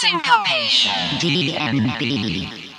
Syncopation. DMB.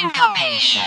Syncopation.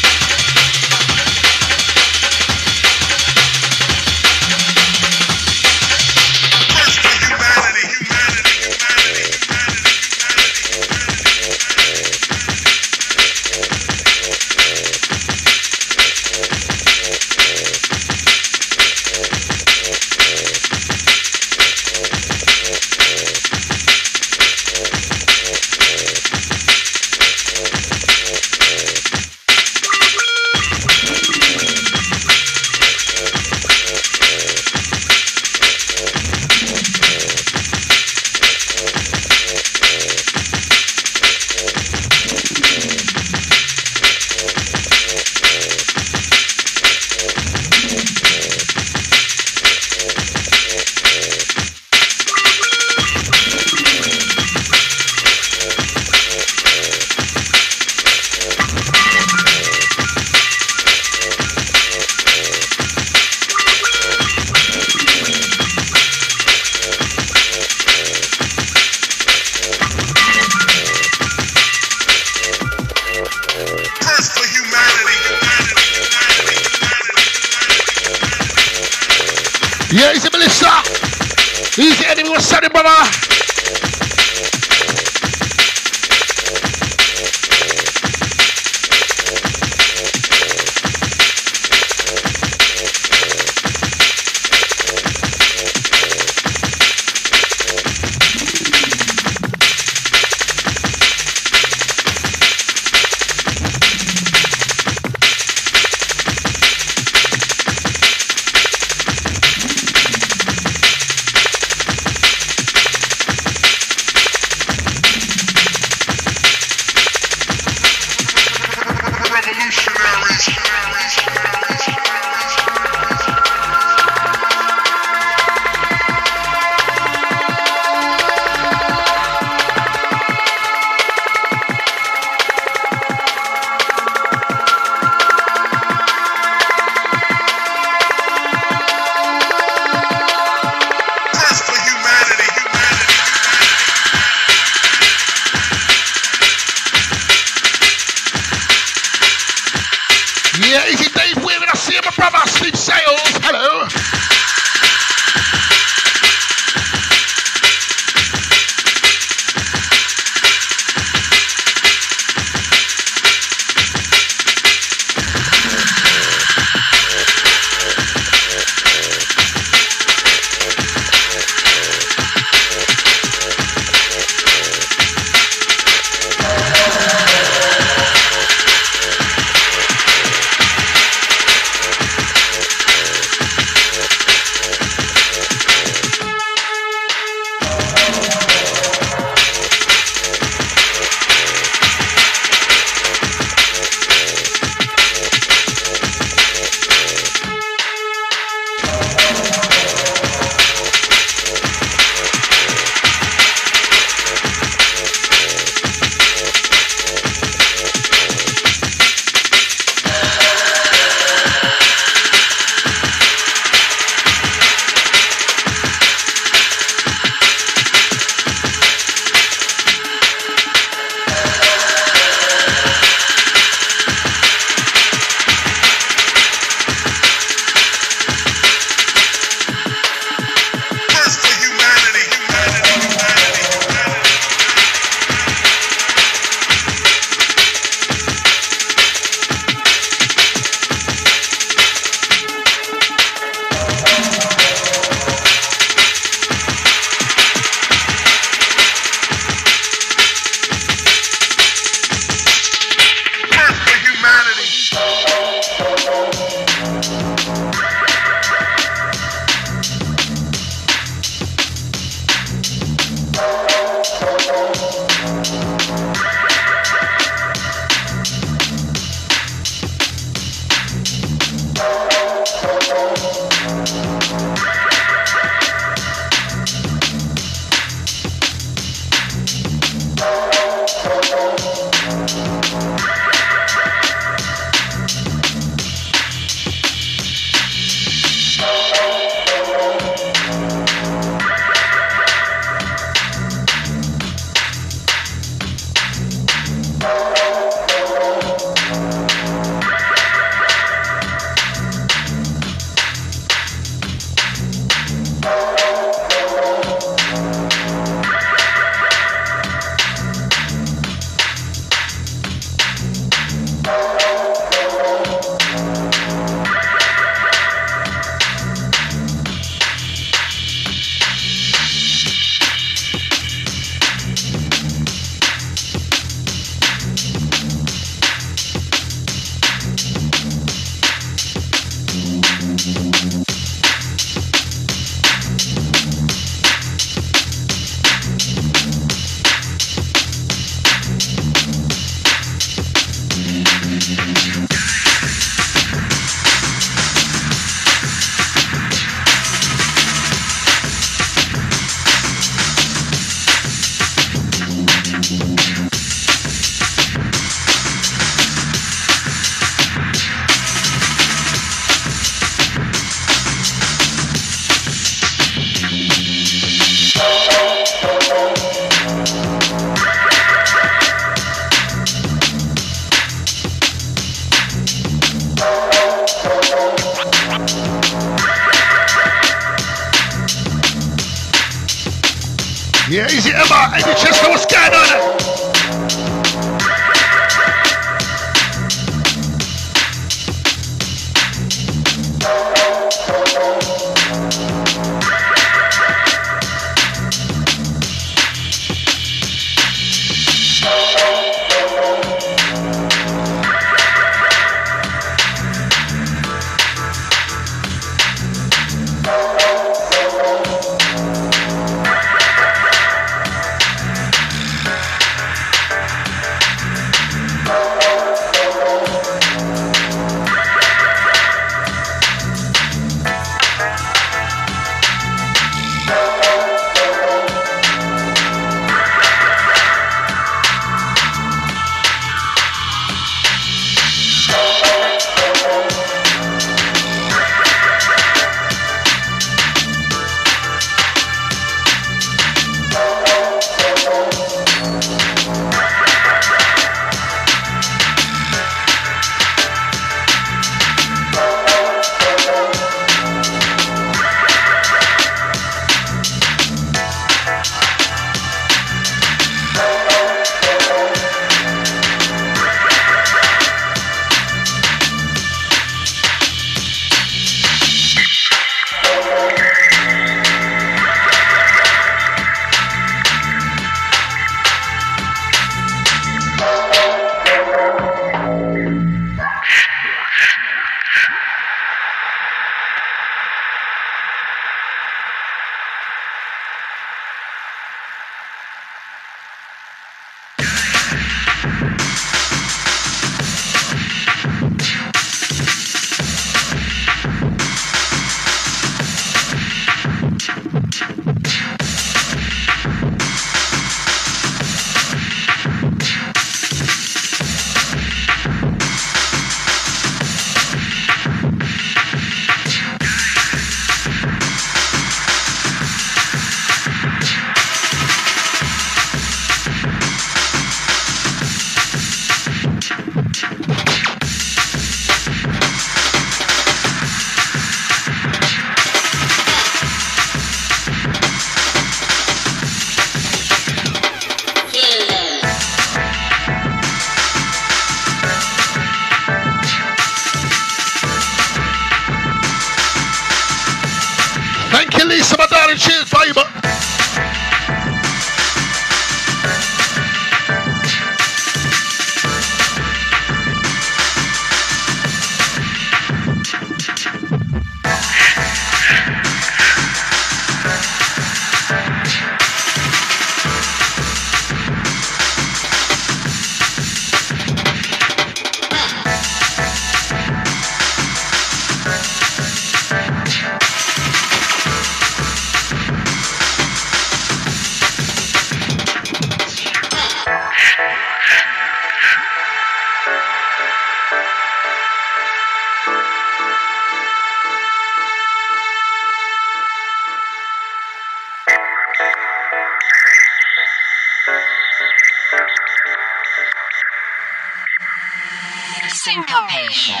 Syncopation.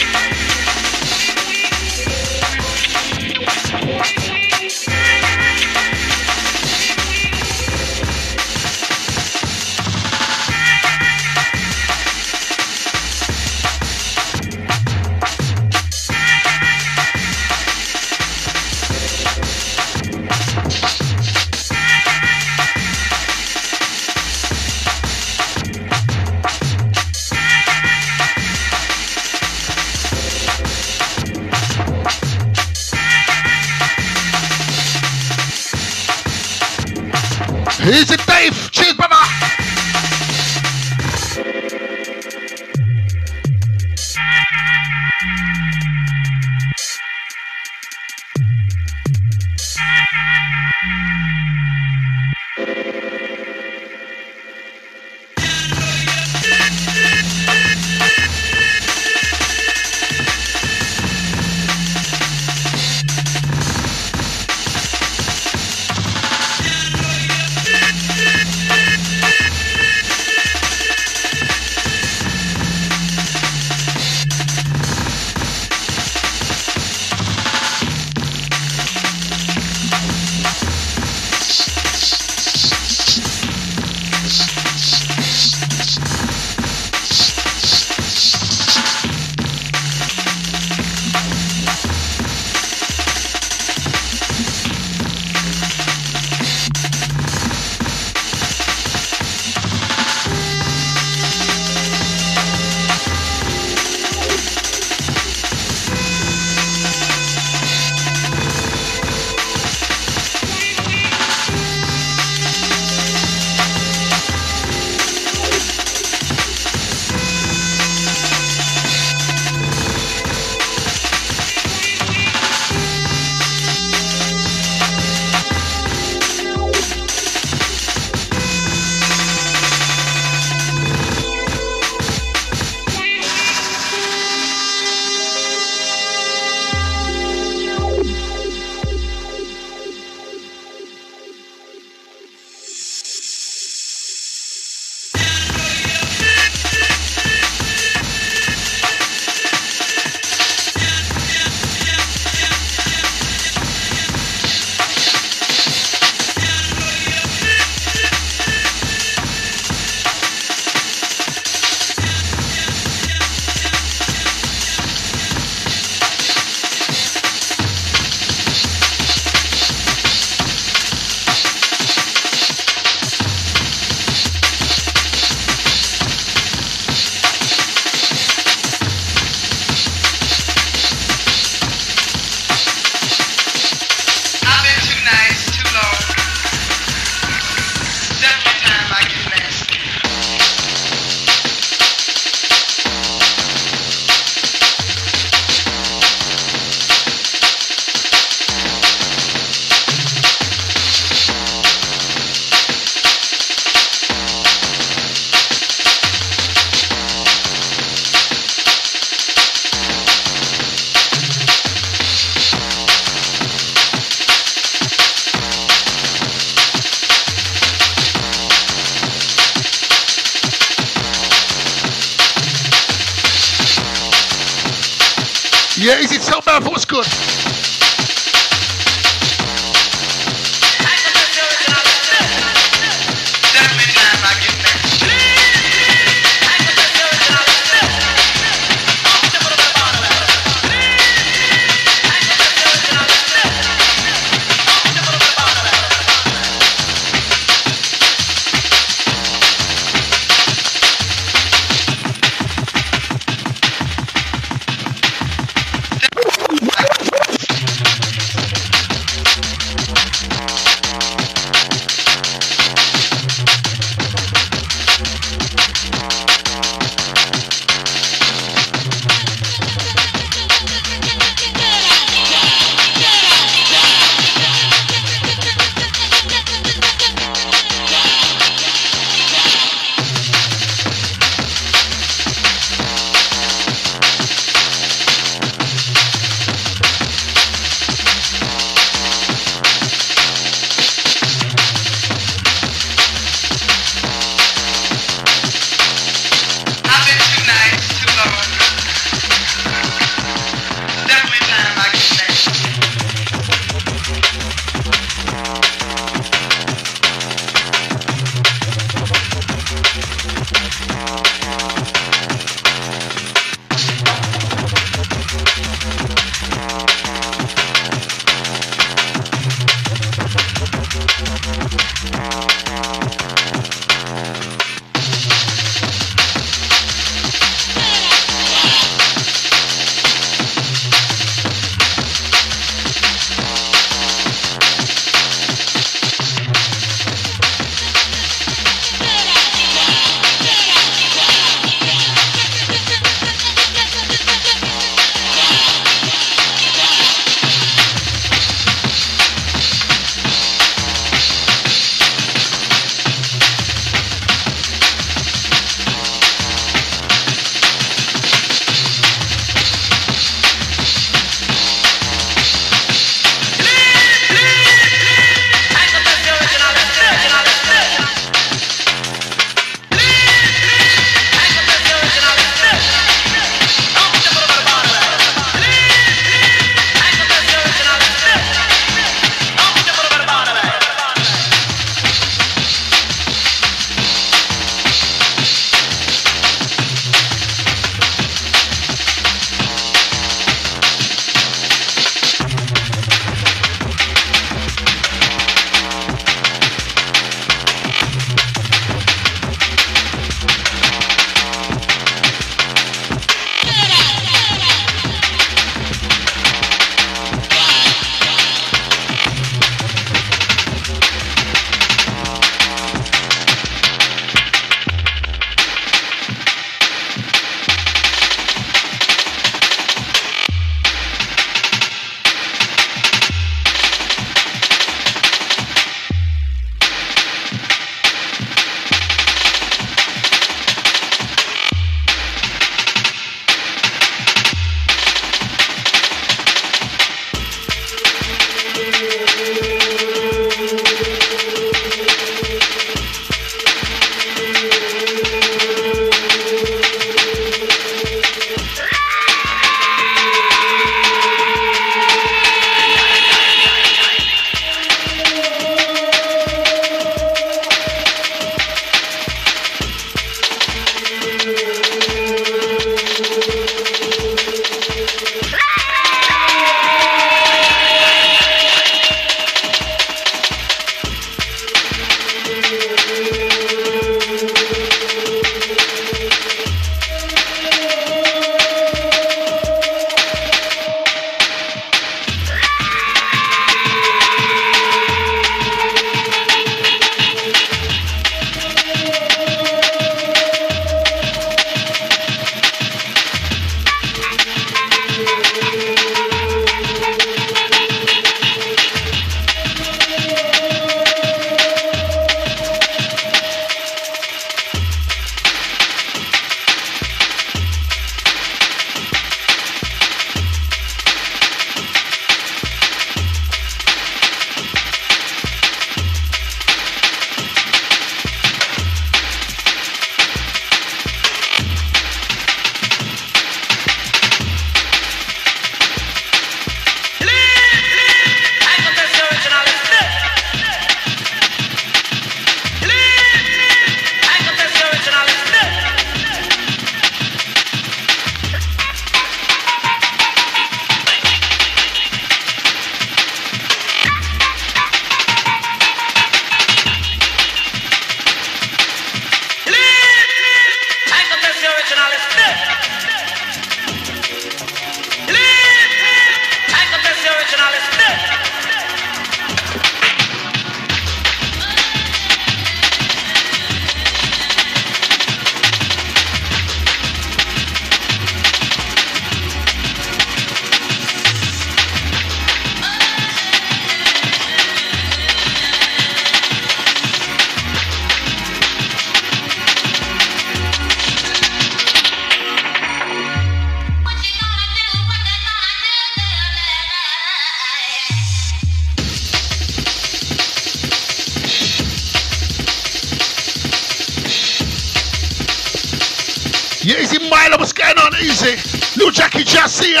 Milo, what's going on? Easy. Little Jackie here.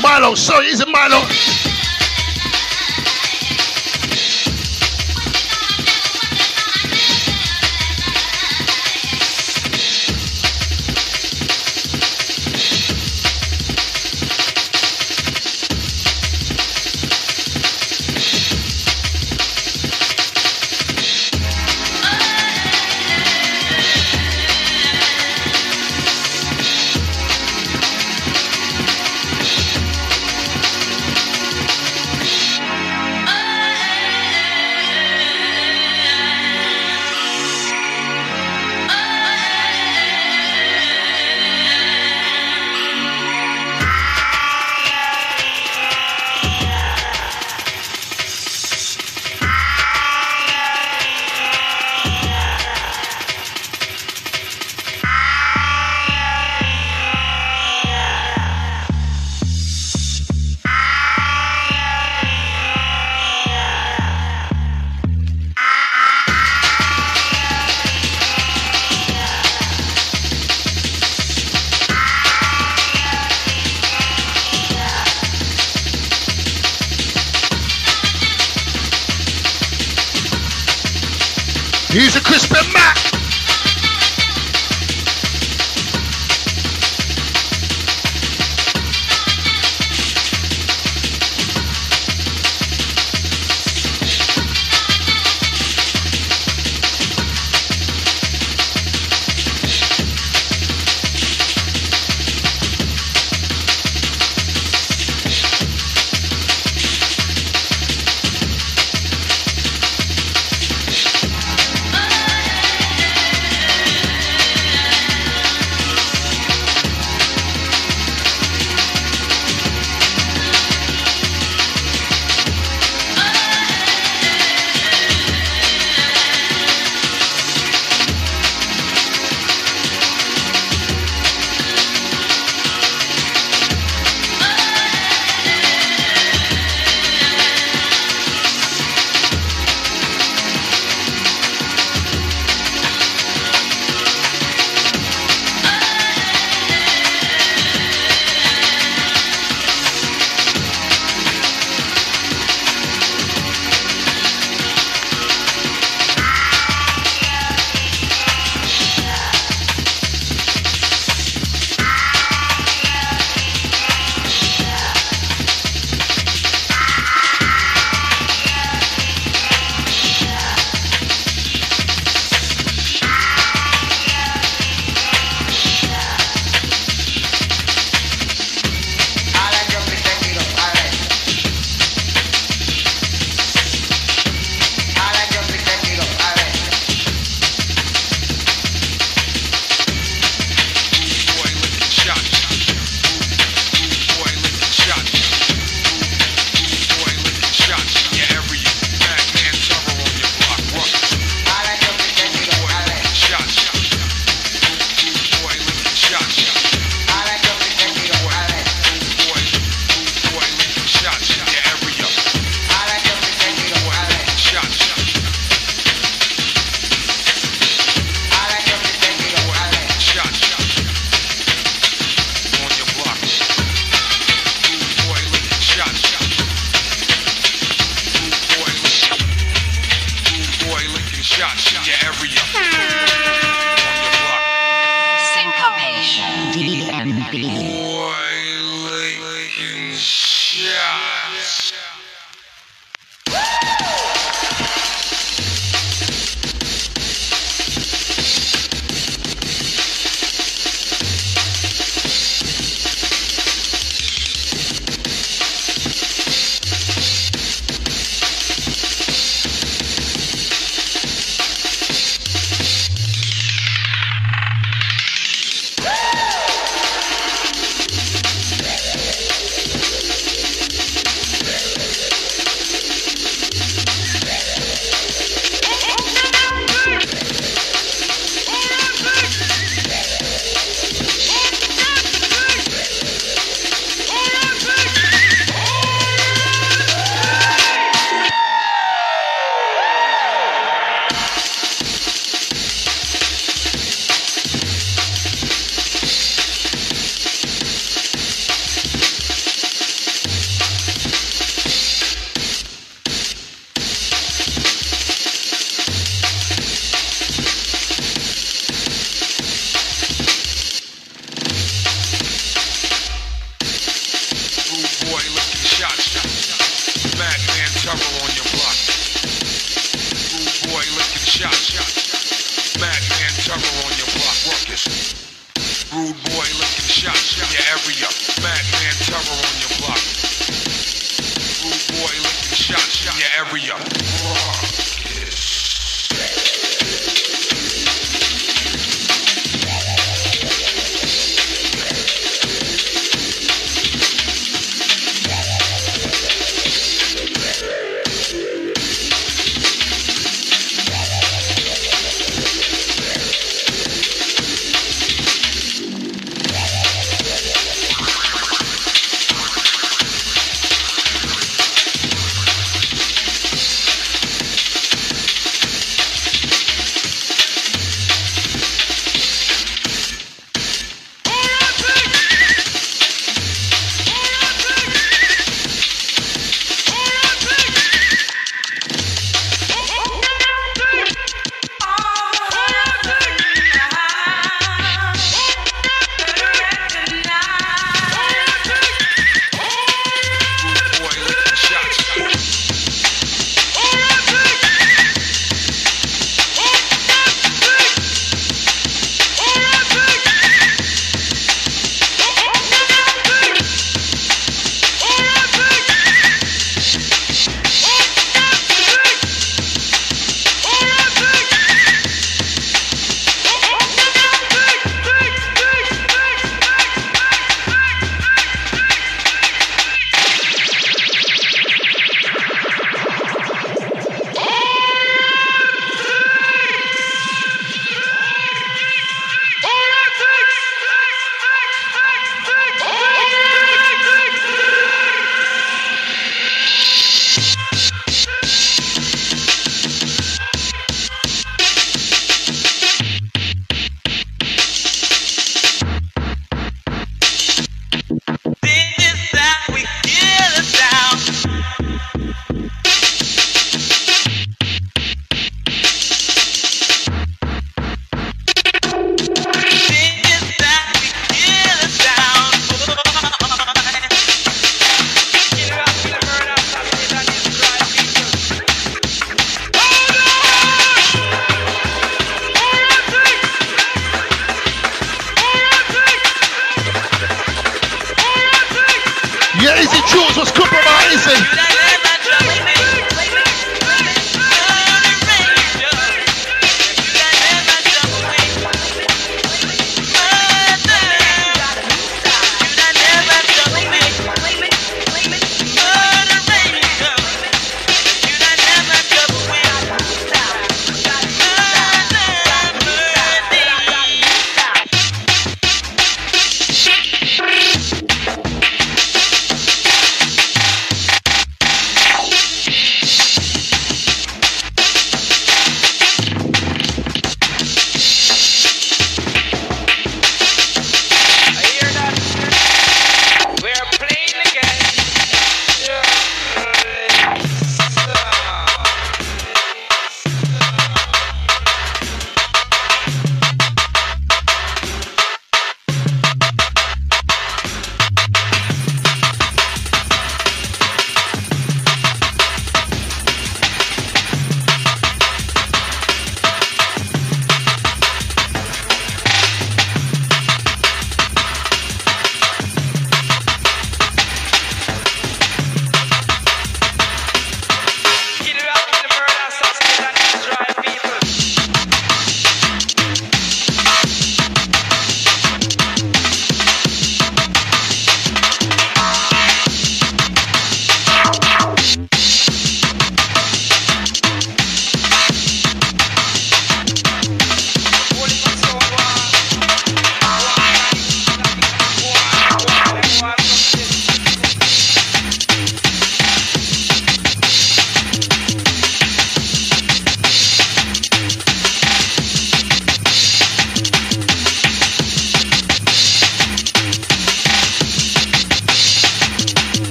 Milo, sorry, easy Milo.